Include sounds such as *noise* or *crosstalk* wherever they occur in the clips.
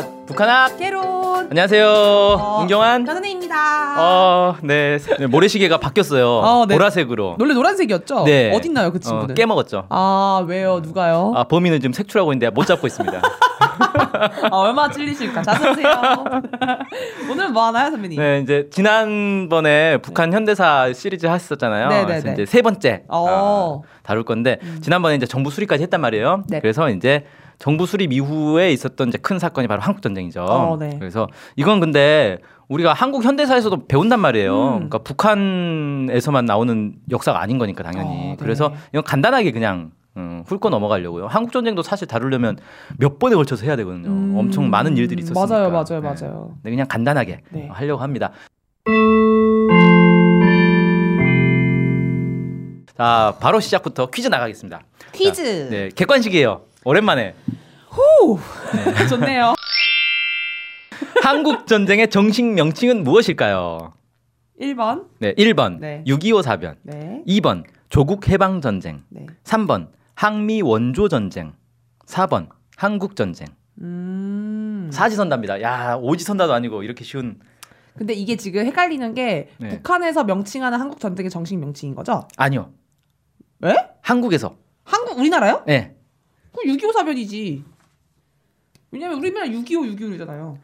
핫 북한학 개론. 안녕하세요 어, 은경환 전은혜입니다. 어, 네. 네, 모래시계가 바뀌었어요. 어, 네. 보라색으로. 원래 노란색이었죠? 네. 어딨나요, 그 어, 친구는? 깨먹었죠. 아, 왜요? 누가요? 아, 범인은 지금 색출하고 있는데 못 잡고 있습니다. *laughs* 아, 얼마나 찔리실까? 자세하세요. *laughs* 오늘은 뭐 하나요, 선배님? 네, 이제 지난번에 북한 현대사 시리즈 하셨잖아요. 네, 네, 그래서 네. 이제 세 번째 어. 아, 다룰 건데 지난번에 이제 정부 수립까지 했단 말이에요. 네. 그래서 이제 정부 수립 이후에 있었던 이제 큰 사건이 바로 한국 전쟁이죠. 어, 네. 그래서 이건 근데 우리가 한국 현대사에서도 배운단 말이에요. 음. 그러니까 북한에서만 나오는 역사가 아닌 거니까 당연히. 어, 네. 그래서 이건 간단하게 그냥 음, 훑고 넘어가려고요. 한국 전쟁도 사실 다루려면 몇 번에 걸쳐서 해야 되거든요. 음. 엄청 많은 일들이 있었으니까. 맞아요, 맞아요, 네. 맞아요. 네, 그냥 간단하게 네. 하려고 합니다. 자, 바로 시작부터 퀴즈 나가겠습니다. 퀴즈. 네, 객관식이에요. 오랜만에. 후. *laughs* 좋네요. *laughs* 한국 전쟁의 정식 명칭은 무엇일까요? 1번. 네, 1번 네. 6.25 사변, 네. 2번 조국 해방 전쟁, 네. 3번 항미 원조 전쟁, 4번 한국 전쟁. 음. 사지선답니다. 야, 오지선다도 아니고 이렇게 쉬운 근데 이게 지금 헷갈리는 게 네. 북한에서 명칭하는 한국 전쟁의 정식 명칭인 거죠? 아니요. 왜? 한국에서. 한국 우리나라요? 네. 그럼 6.25 사변이지. 왜냐면 우리나라 6.25 6.25잖아요.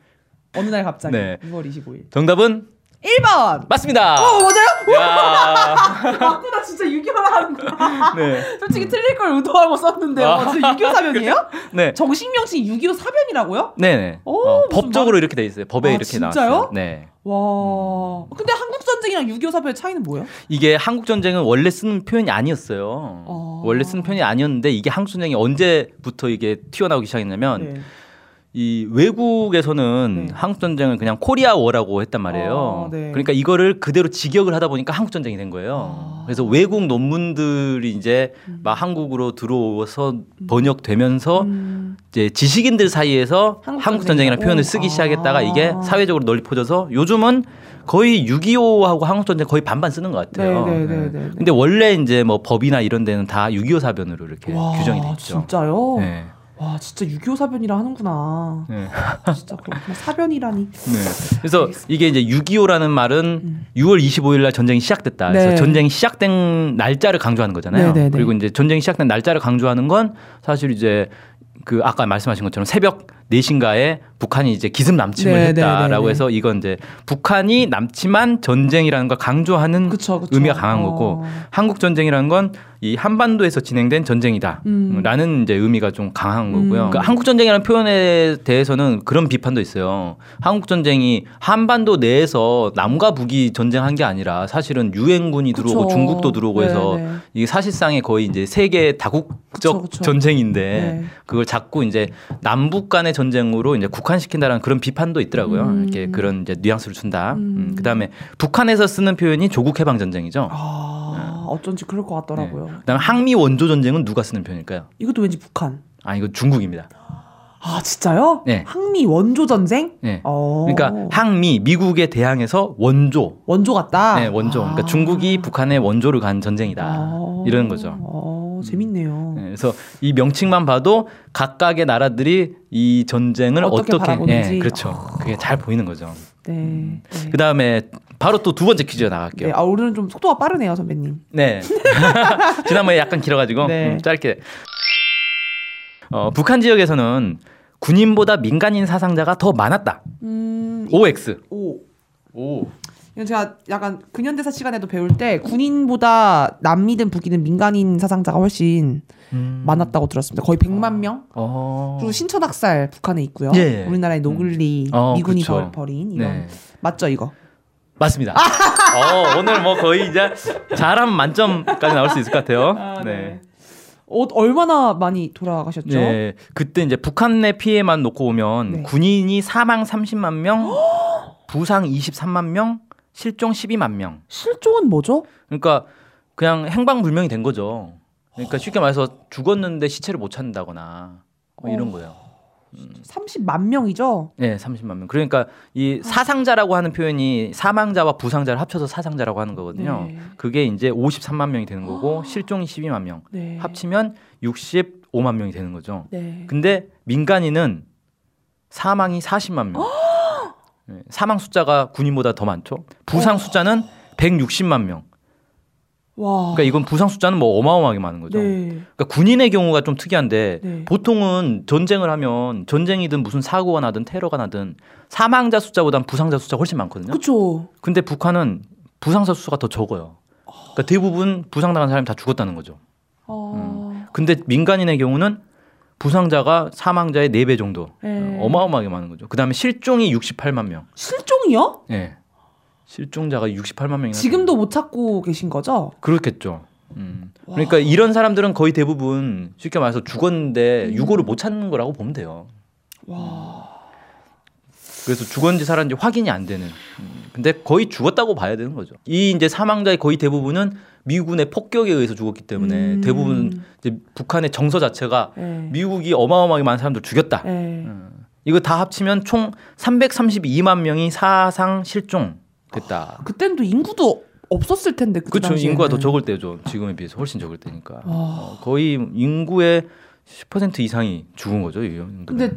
어느 날 갑자기 네. 6월 25일. 정답은 1번. 맞습니다. 어 맞아요? 야. 맞구나 *laughs* 진짜 6.25를 하는구나. 네. 솔직히 틀릴 걸 의도하고 썼는데 아. 어, 진짜 6.25 사변이에요? *laughs* 네. 정식 명칭 6.25 사변이라고요? 네네. 오, 어, 법적으로 이렇게 돼 있어요. 법에 아, 이렇게 진짜요? 나왔어요. 네. 와. 근데 한국 전쟁이랑 6.25 사변의 차이는 뭐예요? 이게 한국 전쟁은 원래 쓰는 표현이 아니었어요. 어. 원래 쓰는 표현이 아니었는데 이게 한국 전쟁이 언제부터 이게 튀어나오기 시작했냐면 네. 이 외국에서는 네. 한국 전쟁을 그냥 코리아 워라고 했단 말이에요. 어, 네. 그러니까 이거를 그대로 직역을 하다 보니까 한국 전쟁이 된 거예요. 아. 그래서 외국 논문들이 이제 막 한국으로 들어와서 번역되면서 음. 이제 지식인들 사이에서 한국 전쟁이라는? 표현을 쓰기 시작했다가 아. 이게 사회적으로 널리 퍼져서 요즘은 거의 6.25하고 한국 전쟁 거의 반반 쓰는 것 같아요. 네, 네, 네, 네, 네. 근데 원래 이제 뭐 법이나 이런 데는 다 6.25 사변으로 이렇게 와, 규정이 돼 있죠. 진짜요? 네. 와 진짜 6.25 사변이라 하는구나. 네. *laughs* 진짜 그렇구나. 사변이라니. 네. 그래서 이게 이제 6.25라는 말은 음. 6월 25일 날 전쟁이 시작됐다. 그래서 네. 전쟁이 시작된 날짜를 강조하는 거잖아요. 네, 네, 네. 그리고 이제 전쟁이 시작된 날짜를 강조하는 건 사실 이제 그 아까 말씀하신 것처럼 새벽 4시인가에 북한이 이제 기습 남침을 네, 했다라고 네, 네, 네. 해서 이건 이제 북한이 남침한 전쟁이라는 걸 강조하는 그쵸, 그쵸. 의미가 강한 어. 거고 한국 전쟁이라는 건 이 한반도에서 진행된 전쟁이다. 음. 라는 이제 의미가 좀 강한 거고요. 음. 그러니까 한국 전쟁이라는 표현에 대해서는 그런 비판도 있어요. 한국 전쟁이 한반도 내에서 남과 북이 전쟁한 게 아니라 사실은 유엔군이 들어오고 그쵸. 중국도 들어오고 해서 네, 네. 이게 사실상의 거의 이제 세계 다국적 그쵸, 그쵸. 전쟁인데 네. 그걸 자꾸 이제 남북 간의 전쟁으로 이제 국한시킨다라는 그런 비판도 있더라고요. 음. 이렇게 그런 이제 뉘앙스를 준다. 음. 음. 그다음에 북한에서 쓰는 표현이 조국 해방 전쟁이죠. 아 어쩐지 그럴 것 같더라고요. 그다음에 항미 원조 전쟁은 누가 쓰는 표현일까요? 이것도 왠지 북한. 아 이거 중국입니다. 아 진짜요? 네. 항미 원조 전쟁? 네. 어. 그러니까 항미 미국에 대항해서 원조. 원조 같다. 네, 원조. 그러니까 아. 중국이 북한의 원조를 간 전쟁이다. 아. 이러는 거죠. 어, 재밌네요. 네, 그래서 이 명칭만 봐도 각각의 나라들이 이 전쟁을 어떻게 어떻게, 바라보는지. 예, 그렇죠. 그게 잘 보이는 거죠. 네. 네. 그 다음에 바로 또 두 번째 퀴즈가 나갈게요. 네. 아 오늘은 좀 속도가 빠르네요, 선배님. 네. *laughs* 지난번에 약간 길어가지고 네. 음, 짧게. 어, 북한 지역에서는 군인보다 민간인 사상자가 더 많았다. 음. OX. 오. 오. 이건 제가 약간 근현대사 시간에도 배울 때 군인보다 남이든 북이든 민간인 사상자가 훨씬 음. 많았다고 들었습니다. 거의 100만 명. 어. 그리고 신천학살 북한에 있고요. 예. 우리나라의 노글리 어, 미군이 그쵸. 벌- 벌인 이런 네. 맞죠 이거? 맞습니다. *laughs* 어, 오늘 뭐 거의 이제 잘하면 만점까지 나올 수 있을 것 같아요. 아, 네. 어, 얼마나 많이 돌아가셨죠? 네. 그때 이제 북한 내 피해만 놓고 보면 네. 군인이 사망 30만 명, *gasps* 부상 23만 명, 실종 12만 명. 실종은 뭐죠? 그러니까 그냥 행방불명이 된 거죠. 그러니까 쉽게 말해서 죽었는데 시체를 못 찾는다거나 뭐 이런 어. 거예요. 30만 명이죠. 네, 30만 명. 그러니까 이 사상자라고 하는 표현이 사망자와 부상자를 합쳐서 사상자라고 하는 거거든요. 네. 그게 이제 53만 명이 되는 거고 실종이 12만 명. 네. 합치면 65만 명이 되는 거죠. 네. 근데 민간인은 사망이 40만 명. 네, 사망 숫자가 군인보다 더 많죠. 부상 숫자는 160만 명. 와. 그러니까 이건 부상 숫자는 뭐 어마어마하게 많은 거죠. 네. 그러니까 군인의 경우가 좀 특이한데 네. 보통은 전쟁을 하면 전쟁이든 무슨 사고가 나든 테러가 나든 사망자 숫자보단 부상자 숫자가 훨씬 많거든요. 그쵸. 근데 북한은 부상자 수가 더 적어요. 그러니까 대부분 부상당한 사람이 다 죽었다는 거죠. 어. 근데 민간인의 경우는 부상자가 사망자의 4배 정도. 네. 어마어마하게 많은 거죠. 그다음에 실종이 68만 명. 실종이요? 예. 실종자가 68만 명이나 지금도 못 찾고 계신 거죠? 그렇겠죠. 음. 그러니까 이런 사람들은 거의 대부분 쉽게 말해서 죽었는데 유고를 못 찾는 거라고 보면 돼요. 와. 그래서 죽었는지 살았는지 확인이 안 되는. 음. 근데 거의 죽었다고 봐야 되는 거죠. 이 이제 사망자의 거의 대부분은 미군의 폭격에 의해서 죽었기 때문에 음. 대부분 이제 북한의 정서 자체가 네. 미국이 어마어마하게 많은 사람들 죽였다. 네. 음. 이거 다 합치면 총 332만 명이 사상 실종됐다. 그땐 또 인구도 없었을 텐데 그 그렇죠. 인구가 더 적을 때죠. 지금에 비해서 훨씬 적을 때니까. 와. 어, 거의 인구의 10% 이상이 죽은 거죠. 이. 근데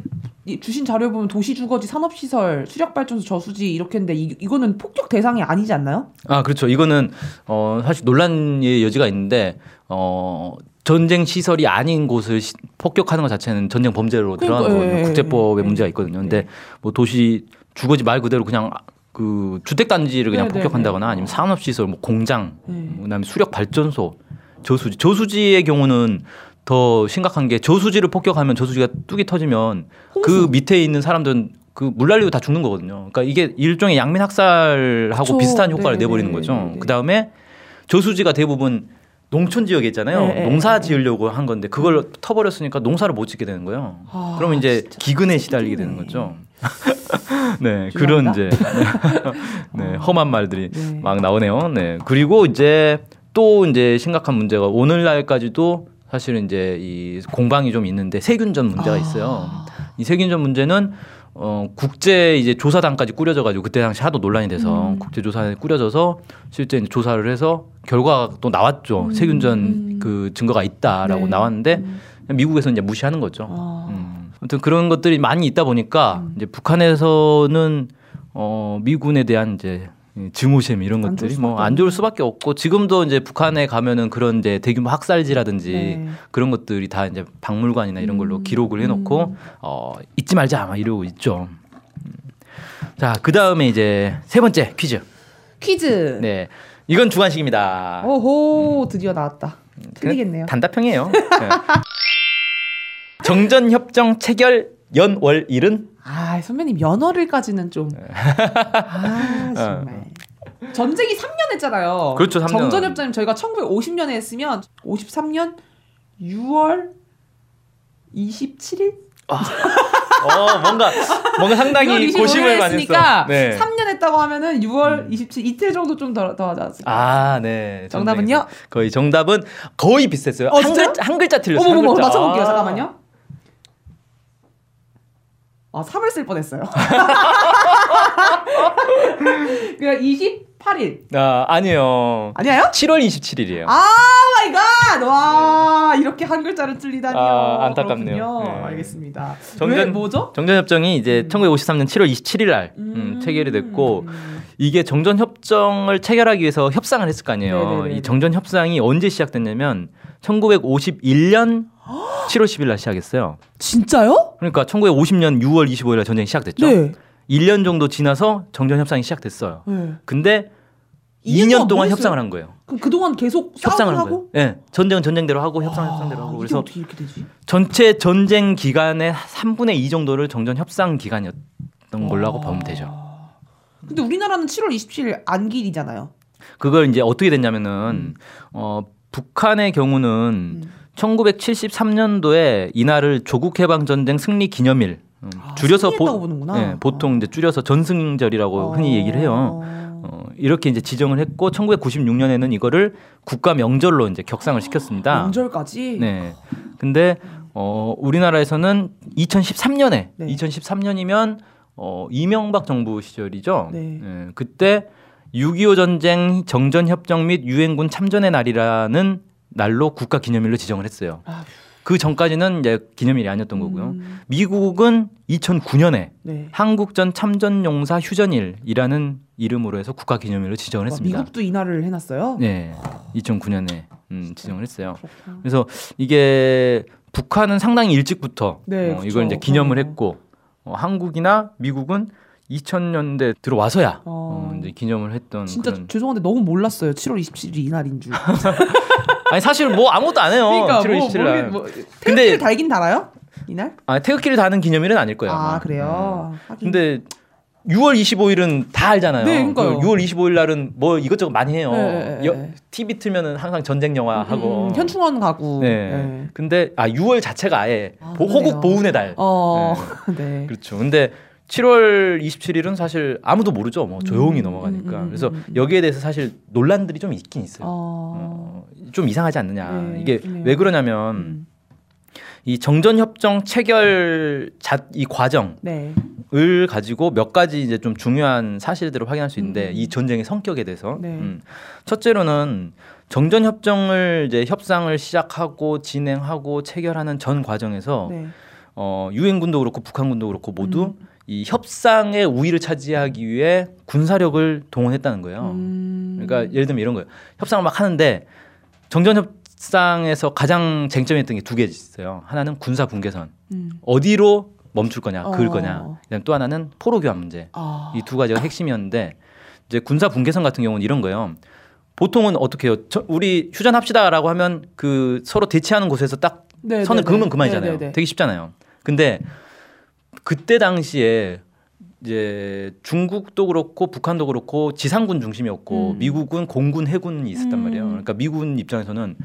이 주신 자료 보면 도시 주거지 산업 시설 수력 발전소 저수지 이렇게 했는데 이, 이거는 폭격 대상이 아니지 않나요? 아 그렇죠. 이거는 어 사실 논란의 여지가 있는데 어 전쟁 시설이 아닌 곳을 시- 폭격하는 것 자체는 전쟁 범죄로 그러니까, 들어가는. 예, 예, 국제법에 예, 문제가 예. 있거든요. 근데 뭐 도시 주거지 말 그대로 그냥 그 주택 단지를 그냥 네, 네, 폭격한다거나 네. 아니면 산업 시설, 뭐 공장, 네. 그다음에 수력 발전소, 저수지. 저수지의 경우는 더 심각한 게 저수지를 폭격하면 저수지가 뚝이 터지면 그 홍수. 밑에 있는 사람들은 그 물난리로 다 죽는 거거든요. 그러니까 이게 일종의 양민 학살하고 그쵸. 비슷한 효과를 네, 내버리는 네, 거죠. 네, 네. 그 다음에 저수지가 대부분 농촌 지역에 있잖아요. 네, 네, 농사 네. 지으려고 한 건데 그걸 터버렸으니까 농사를 못 짓게 되는 거예요. 아, 그러면 이제 기근에 시달리게 되는. 거죠. *laughs* 네, 그런 이제 *laughs* 네, 험한 말들이 네. 막 나오네요. 네. 그리고 이제 또 이제 심각한 문제가 오늘날까지도 사실은 이제 이 공방이 좀 있는데 세균전 문제가 있어요. 아. 이 세균전 문제는 어 국제 이제 조사단까지 꾸려져 가지고 그때 당시 하도 논란이 돼서 음. 국제 조사에 꾸려져서 실제 이제 조사를 해서 결과가 또 나왔죠. 음, 세균전 음. 그 증거가 있다라고 네. 나왔는데 음. 미국에서 이제 무시하는 거죠. 아. 음. 아무튼 그런 것들이 많이 있다 보니까 음. 이제 북한에서는 어 미군에 대한 이제 이 증오심 이런 것들이 뭐 안 좋을 수밖에 없고 지금도 이제 북한에 가면은 그런 이제 대규모 학살지라든지 네. 그런 것들이 다 이제 박물관이나 이런 걸로 음. 기록을 해놓고 음. 어 잊지 말자 막 이러고 있죠. 음. 자, 그 다음에 이제 세 번째 퀴즈. 퀴즈. 네. 이건 주관식입니다. 오호 드디어 나왔다. 틀리겠네요. 단답형이에요. 네. *laughs* 정전 협정 체결 연월일은 아 선배님 연어를까지는 좀. 네. 아 정말. 전쟁이 3년 했잖아요. 그렇죠, 3년. 정전협정님 저희가 1950년에 했으면 53년 6월 27일? 어, 뭔가 뭔가 상당히 고심을 많이 했으니까 네. 3년 했다고 하면은 6월 27 음. 이틀 정도 좀더 더 하지 않았을까? 아, 네. 정답은요? 거의 정답은 거의 비슷했어요. 어, 한, 글자, 한 글자 틀렸어요. 어머, 어머, 맞춰 볼게요. 아. 잠깐만요. 아, 3을 쓸 뻔했어요. *laughs* 그20 18일. 아, 아니요. 아니에요? 7월 27일이에요. 아, My God! 와, 이렇게 한 글자를 틀리다니요. 아, 안타깝네요. 네. 알겠습니다. 정전, 뭐죠? 정전협정이 이제 음. 1953년 7월 27일 날 음, 음, 체결이 됐고, 음. 이게 정전협정을 체결하기 위해서 협상을 했을 거 아니에요. 네네네네. 이 네. 정전협상이 언제 시작됐냐면, 1951년 7월 10일 날 시작했어요. 진짜요? 그러니까 1950년 6월 25일 날 전쟁이 시작됐죠. 네. 1년 정도 지나서 정전 협상이 시작됐어요. 네. 근데 2년 2년 동안 동안 뭐 협상을? 한 거예요. 그럼 그동안 계속 협상을 한 하고? 거예요. 예. 전쟁은 전쟁대로 하고 협상은 아, 협상대로 하고 그래서 어떻게 이렇게 되지? 전체 전쟁 기간의 3분의 2 정도를 정전 협상 기간이었던 걸로 하고 보면 되죠. 아. 근데 우리나라는 7월 27일 안길이잖아요. 그걸 이제 어떻게 됐냐면은 어 북한의 경우는 음. 1973년도에 이날을 조국 해방 전쟁 승리 기념일 음, 아, 줄여서 보는구나. 예, 보통 이제 줄여서 전승절이라고 흔히 얘기를 해요. 어, 이렇게 이제 지정을 했고 1996년에는 이거를 국가 명절로 이제 격상을 시켰습니다. 명절까지. 네. 근데 어 우리나라에서는 2013년에 네. 2013년이면 어 이명박 정부 시절이죠. 네. 예, 그때 6.25 전쟁 정전 협정 및 유엔군 참전의 날이라는 날로 국가 기념일로 지정을 했어요. 아휴. 그 전까지는 이제 기념일이 아니었던 거고요. 음. 미국은 2009년에 네. 한국전 참전용사 휴전일이라는 이름으로 해서 국가 기념일로 지정을 와, 했습니다. 미국도 이날을 해놨어요. 네, 2009년에 음, 지정을 했어요. 그렇구나. 그래서 이게 북한은 상당히 일찍부터 네, 어, 그쵸. 이걸 이제 기념을. 했고 어, 한국이나 미국은 2000년대 들어와서야 어. 어, 이제 기념을 했던 진짜 그런. 죄송한데 너무 몰랐어요. 7월 27일이 이날인 줄. *laughs* 아니 사실 뭐 아무것도 안 해요. 7월 27일 날. 뭐, 근데- 근데 달긴 달아요? 이날? 아, 태극기를 다는 기념일은 아닐 거예요. 아 아마. 그래요. 음. 근데 6월 25일은 다 알잖아요. 네, 그러니까요. 6월 25일 날은 뭐 이것저것 많이 해요. 네, 네, 여- 네. TV 틀면은 항상 전쟁 영화 하고. 음, 현충원 가고. 네. 네. 근데 아 6월 자체가 아예 아, 보-. 호국 보훈의 달. 어, 네. *laughs* 그렇죠. 근데 7월 27일은 사실 아무도 모르죠. 뭐 조용히 음, 넘어가니까. 음, 음, 그래서 음, 음. 여기에 대해서 사실 논란들이 좀 있긴 있어요. 어. 어, 좀 이상하지 않느냐. 네, 이게 그래요. 왜 그러냐면 음. 이 정전 협정 체결 자, 이 과정을 네. 가지고 몇 가지 이제 좀 중요한 사실들을 확인할 수 있는데 음. 이 전쟁의 성격에 대해서 네. 음. 첫째로는 정전 협정을 이제 협상을 시작하고 진행하고 체결하는 전 과정에서 네. 어, 유엔군도 그렇고 북한군도 그렇고 모두 음. 이 협상의 우위를 차지하기 위해 군사력을 동원했다는 거예요. 음. 그러니까 예를 들면 이런 거예요. 협상을 막 하는데 정전 협상에서 가장 쟁점이었던 게 두 개 있어요. 하나는 군사 분계선 음. 어디로 멈출 거냐, 그을 어. 거냐. 그다음 또 하나는 포로 교환 문제. 아. 이두 가지가 핵심이었는데 이제 군사 분계선 같은 경우는 이런 거예요. 보통은 어떻게 해요? 저- 우리 휴전합시다라고 하면 그 서로 대치하는 곳에서 딱 네, 선을 네, 그으면 네. 그만이잖아요. 네, 네, 네. 되게 쉽잖아요. 근데 그때 당시에 이제 중국도 그렇고 북한도 그렇고 지상군 중심이었고 음. 미국은 공군 해군이 있었단 음. 말이에요. 그러니까 미군 입장에서는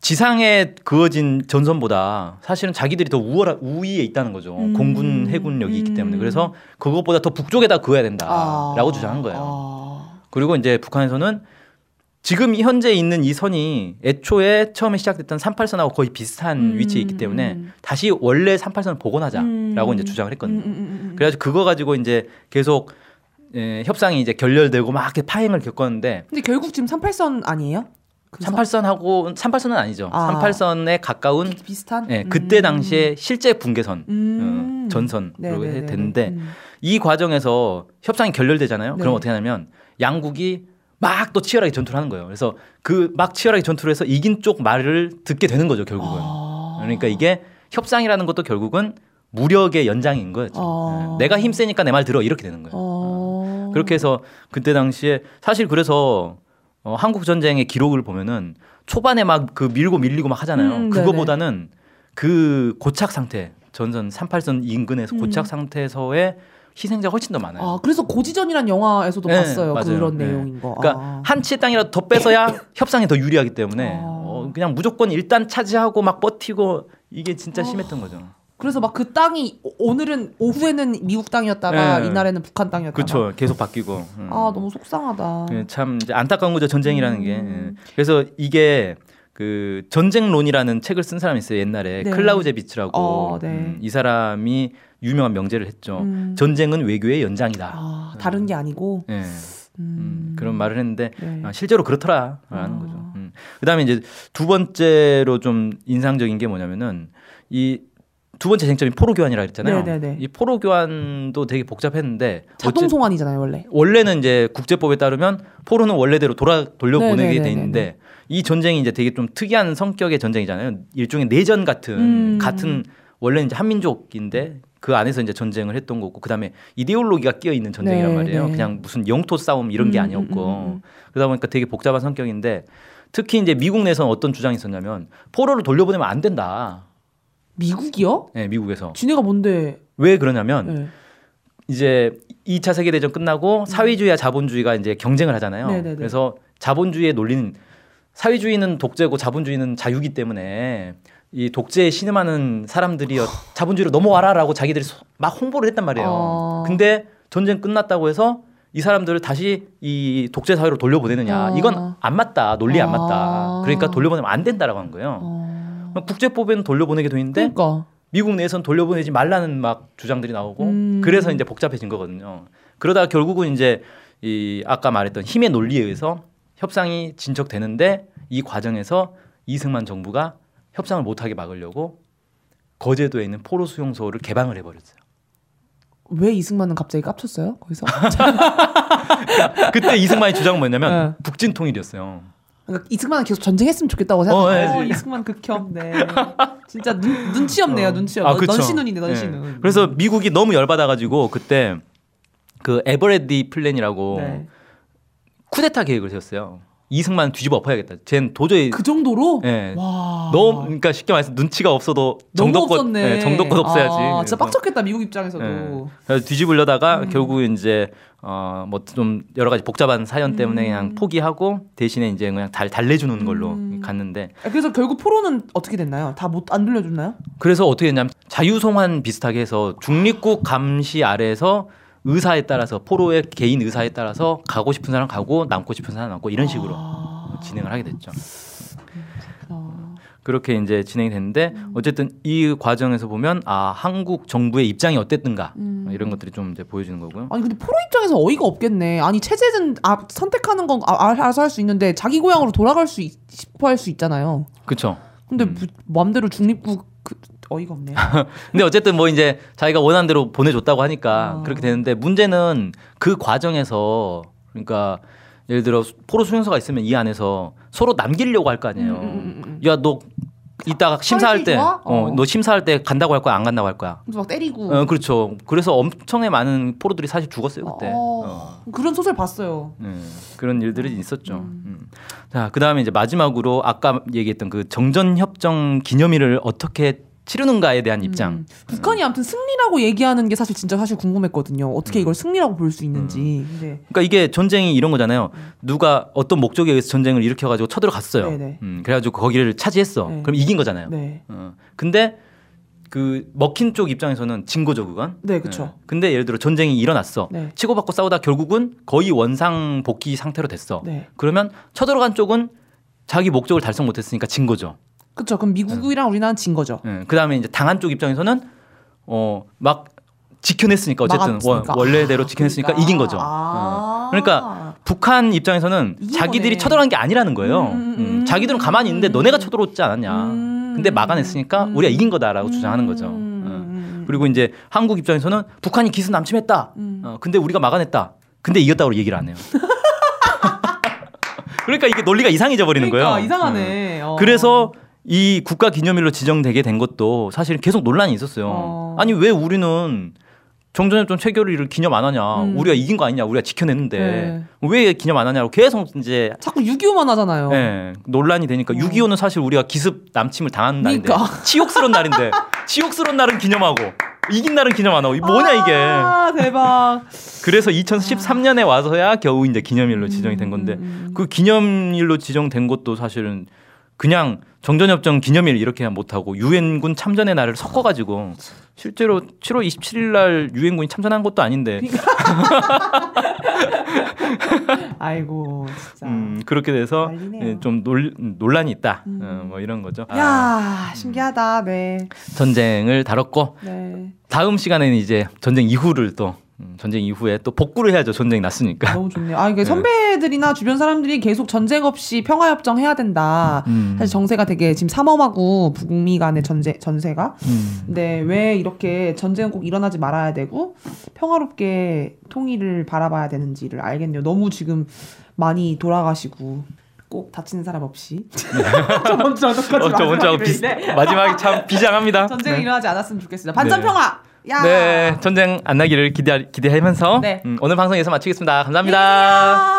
지상에 그어진 전선보다 사실은 자기들이 더 우월 우위에 있다는 거죠. 음. 공군 해군력이 있기 때문에 음. 그래서 그것보다 더 북쪽에다 그어야 된다라고 아. 주장한 거예요. 아. 그리고 이제 북한에서는 지금 현재 있는 이 선이 애초에 처음에 시작됐던 38선하고 거의 비슷한 음, 위치에 있기 때문에 음. 다시 원래 38선을 복원하자라고 음. 이제 주장을 했거든요. 음, 음, 음, 음. 그래가지고 그거 가지고 이제 계속 예, 협상이 이제 결렬되고 막 이렇게 파행을 겪었는데 근데 결국 지금 38선 아니에요? 그 선? 38선하고 38선은 아니죠. 아. 38선에 가까운 비- 비슷한? 예, 그때 음. 당시에 실제 음. 어, 전선으로 네네네네. 됐는데 음. 이 과정에서 협상이 결렬되잖아요. 네. 그럼 어떻게 하냐면 양국이 막 또 치열하게 전투를 하는 거예요. 그래서 그 막 치열하게 전투를 해서 이긴 쪽 말을 듣게 되는 거죠, 결국은. 아. 그러니까 이게 협상이라는 것도 결국은 무력의 연장인 거죠. 아. 예, 내가 힘 세니까 내 말 들어 이렇게 되는 거예요. 어. 그렇게 해서 그때 당시에 사실 그래서 어, 한국 전쟁의 기록을 보면은 초반에 막 그 밀고 밀리고 막 하잖아요. 음. 그거보다는 그 고착 상태 전선 38선 인근에서 음. 고착 상태에서의 희생자가 훨씬 더 많아요. 아 그래서 고지전이란 영화에서도 네, 봤어요. 맞아요. 그런 네. 내용인 거. 그러니까 아. 한 치의 땅이라도 더 뺏어야 *coughs* 협상이 더 유리하기 때문에 아. 어, 그냥 무조건 일단 차지하고 막 버티고 이게 진짜 아. 심했던 거죠. 그래서 막 그 땅이 오- 오늘은 오후에는 미국 땅이었다가 네. 이날에는 북한 땅이었다가. 그렇죠. 계속 바뀌고. 음. 아 너무 속상하다. 예, 참 안타까운 거죠 전쟁이라는 게. 음. 예. 그래서 이게 그 전쟁론이라는 책을 쓴 사람이 있어요 옛날에 네. 클라우제비츠라고 어, 네. 음, 이 사람이 유명한 명제를 했죠. 음. 전쟁은 외교의 연장이다. 아 다른 게 아니고. 예. 음. 음, 그런 말을 했는데 네. 아, 실제로 그렇더라라는 아. 거죠. 음. 그다음에 이제 두 번째로 좀 인상적인 게 뭐냐면은 이 두 번째 쟁점이 포로 교환이라 그랬잖아요. 네네네. 이 포로 교환도 되게 복잡했는데 자동 송환이잖아요 원래. 원래는 이제 국제법에 따르면 포로는 원래대로 돌아 돌려보내게 돼 네네네네네. 있는데 이 전쟁이 이제 되게 좀 특이한 성격의 전쟁이잖아요. 일종의 내전 같은 음. 같은 원래 이제 한민족인데 그 안에서 이제 전쟁을 했던 거고 그다음에 이데올로기가 끼어 있는 전쟁이란 네, 말이에요. 네. 그냥 무슨 영토 싸움 이런 게 음, 아니었고 음, 음, 음. 그러다 보니까 되게 복잡한 성격인데 특히 이제 미국 내에서는 어떤 주장이 있었냐면 포로를 돌려보내면 안 된다. 미국이요? 네, 미국에서 지네가 뭔데? 왜 그러냐면 네. 이제 2차 세계 대전 끝나고 사회주의와 자본주의가 이제 경쟁을 하잖아요. 음. 네네네. 그래서 자본주의의 논리는 사회주의는 독재고 자본주의는 자유기 때문에 이 독재에 신음하는 사람들이 자본주의로 넘어와라라고 자기들이 소- 막 홍보를 했단 말이에요. 어. 근데 전쟁 끝났다고 해서 이 사람들을 다시 이 독재 사회로 돌려보내느냐 어. 이건 안 맞다 논리 안 아. 맞다 그러니까 돌려보내면 안 된다라고 한 거예요. 어. 국제법에는 돌려보내게 돼 있는데 그러니까. 미국 내에선 돌려보내지 말라는 막 주장들이 나오고 음. 그래서 이제 복잡해진 거거든요. 그러다가 결국은 이제 이 아까 말했던 힘의 논리에 의해서 협상이 진척되는데 이 과정에서 이승만 정부가 협상을 못하게 막으려고 거제도에 있는 포로 수용소를 개방을 해버렸어요. 왜 이승만은 갑자기 깝쳤어요? 거기서? *laughs* 그때 이승만의 주장은 뭐냐면 네. 북진 통일이었어요. 그러니까 이승만은 계속 전쟁했으면 좋겠다고 생각해요. 어, 어, 네. 이승만 극혐. 네. 진짜 눈, 눈치 없네요. 눈치 없. 아, 그쵸. 넌씨눈이네. 예. 넌씨눈. 그래서 미국이 너무 열받아가지고 그때 그 Everready 플랜이라고 네. 쿠데타 계획을 세웠어요. 이승만 뒤집어 엎어야겠다. 쟤는 도저히 그 정도로 예. 와. 너무 그러니까 쉽게 말해서 눈치가 없어도 정도껏. 예, 정도껏 없어야지. 아, 진짜 그래서, 빡쳤겠다 미국 입장에서도. 예. 그래서 뒤집으려다가 음. 결국 이제 어 뭐 좀 여러 가지 복잡한 사연 때문에 음. 그냥 포기하고 대신에 이제 그냥 달 달래주는 걸로 음. 갔는데 아, 그래서 결국 포로는 어떻게 됐나요? 다 못 안 돌려줬나요? 그래서 어떻게 했냐면 자유송환 비슷하게 해서 중립국 감시 아래에서 의사에 따라서 포로의 개인 의사에 따라서 가고 싶은 사람 가고 남고 싶은 사람 남고 이런 식으로 아. 진행을 하게 됐죠. 아. 그렇게 이제 진행이 됐는데 음. 어쨌든 이 과정에서 보면 아 한국 정부의 입장이 어땠든가 음. 이런 것들이 좀 이제 보여지는 거고요. 아니 근데 포로 입장에서 어이가 없겠네. 아니 체제는 아, 선택하는 건 아, 알아서 할 수 있는데 자기 고향으로 돌아갈 수 있, 싶어 할 수 있잖아요. 그렇죠. 근데 음. 무- 마음대로 중립국 그, 어이가 없네요. *laughs* 근데 어쨌든 뭐 이제 자기가 원하는 대로 보내줬다고 하니까 아. 그렇게 되는데 문제는 그 과정에서 그러니까 예를 들어 포로 수용소가 있으면 이 안에서 서로 남기려고 할 거 아니에요. 음, 음, 음, 음. 야너 이따가 심사할 때? 어, 어. 너 심사할 때 간다고 할 거야, 안 간다고 할 거야. 막 때리고. 어, 그렇죠. 그래서 엄청나게 많은 포로들이 사실 죽었어요 그때. 어, 어. 그런 소설 봤어요. 네, 그런 일들이 있었죠. 음. 음. 자, 그 다음에 이제 마지막으로 아까 얘기했던 그 정전 협정 기념일을 어떻게 치르는가에 대한 입장. 음. 북한이 아무튼 승리라고 얘기하는 게 사실 진짜 사실 궁금했거든요. 어떻게 음. 이걸 승리라고 볼 수 있는지. 근데 그러니까 이게 전쟁이 이런 거잖아요. 누가 어떤 목적에 의해서 전쟁을 일으켜가지고 쳐들어갔어요. 네네. 음, 그래가지고 거기를 차지했어. 네. 그럼 이긴 거잖아요. 네. 어. 근데 그 먹힌 쪽 입장에서는 진 거죠, 그건. 네, 그쵸. 예. 근데 예를 들어 전쟁이 일어났어. 네. 치고받고 싸우다 결국은 거의 원상 복귀 상태로 됐어. 네. 그러면 쳐들어간 쪽은 자기 목적을 달성 못했으니까 진 거죠. 그쵸. 그럼 미국이랑 우리나라는 진 거죠. 예. 그다음에 이제 당한 쪽 입장에서는 어막 지켜냈으니까 어쨌든 막았으니까. 원, 원래대로 지켜냈으니까 그러니까. 이긴 거죠. 아. 어. 그러니까 북한 입장에서는 자기들이 거네. 쳐들어간 게 아니라는 거예요. 음, 음, 음, 음. 자기들은 가만히 있는데 너네가 쳐들어오지 않았냐. 음. 근데 막아냈으니까 음. 우리가 이긴 거다라고 주장하는 거죠. 음. 어. 음. 그리고 이제 한국 입장에서는 북한이 기습 남침했다. 음. 어, 근데 우리가 막아냈다. 근데 이겼다고 얘기를 안 해요. *laughs* 그러니까 이게 논리가 이상해져 버리는 그러니까 거예요. 이상하네. 어. 그래서 이 국가 기념일로 지정되게 된 것도 사실 계속 논란이 있었어요. 어. 아니 왜 우리는 정전협정 체결일을 기념 안 하냐? 음. 우리가 이긴 거 아니냐? 우리가 지켜냈는데 네. 왜 기념 안 하냐고 계속 이제 자꾸 6.25만 하잖아요. 예, 논란이 되니까 어. 6.25는 사실 우리가 기습 남침을 당한 날인데 그러니까. *laughs* 치욕스러운 날인데 치욕스러운 날은 기념하고 이긴 날은 기념 안 하고 이 뭐냐 이게 아, 대박. 그래서 2013년에 와서야 겨우 이제 기념일로 지정이 된 건데 음. 그 기념일로 지정된 것도 사실은 그냥 정전협정 기념일 이렇게 못하고 유엔군 참전의 날을 섞어가지고 실제로 7월 27일 날 유엔군이 참전한 것도 아닌데 *laughs* 아이고, 진짜. 음, 그렇게 돼서. 예, 좀 논, 논란이 있다 음. 어, 뭐 이런 거죠. 아, 야, 신기하다. 네. 전쟁을 다뤘고 네. 다음 시간에는 이제 전쟁 이후를 또 음, 전쟁 이후에 또 복구를 해야죠. 전쟁이 났으니까. 너무 좋네요. 아, 이게 네. 선배들이나 주변 사람들이 계속 전쟁 없이 평화 협정 해야 된다. 음. 사실 정세가 되게 지금 삼엄하고 북미 간의 전제, 전세가. 음. 근데 왜 이렇게 전쟁은 꼭 일어나지 말아야 되고 평화롭게 통일을 바라봐야 되는지를 알겠네요. 너무 지금 많이 돌아가시고 꼭 다치는 사람 없이. *laughs* 저번 주 어떡하지? 어, 저 먼저 비, 마지막에 마지막에 참 *laughs* 비장합니다. 전쟁이 네. 일어나지 않았으면 좋겠습니다. 반전 네. 평화. 야. 네, 전쟁 안 나기를 기대 기대하면서 네. 음, 오늘 방송 여기서 마치겠습니다. 감사합니다.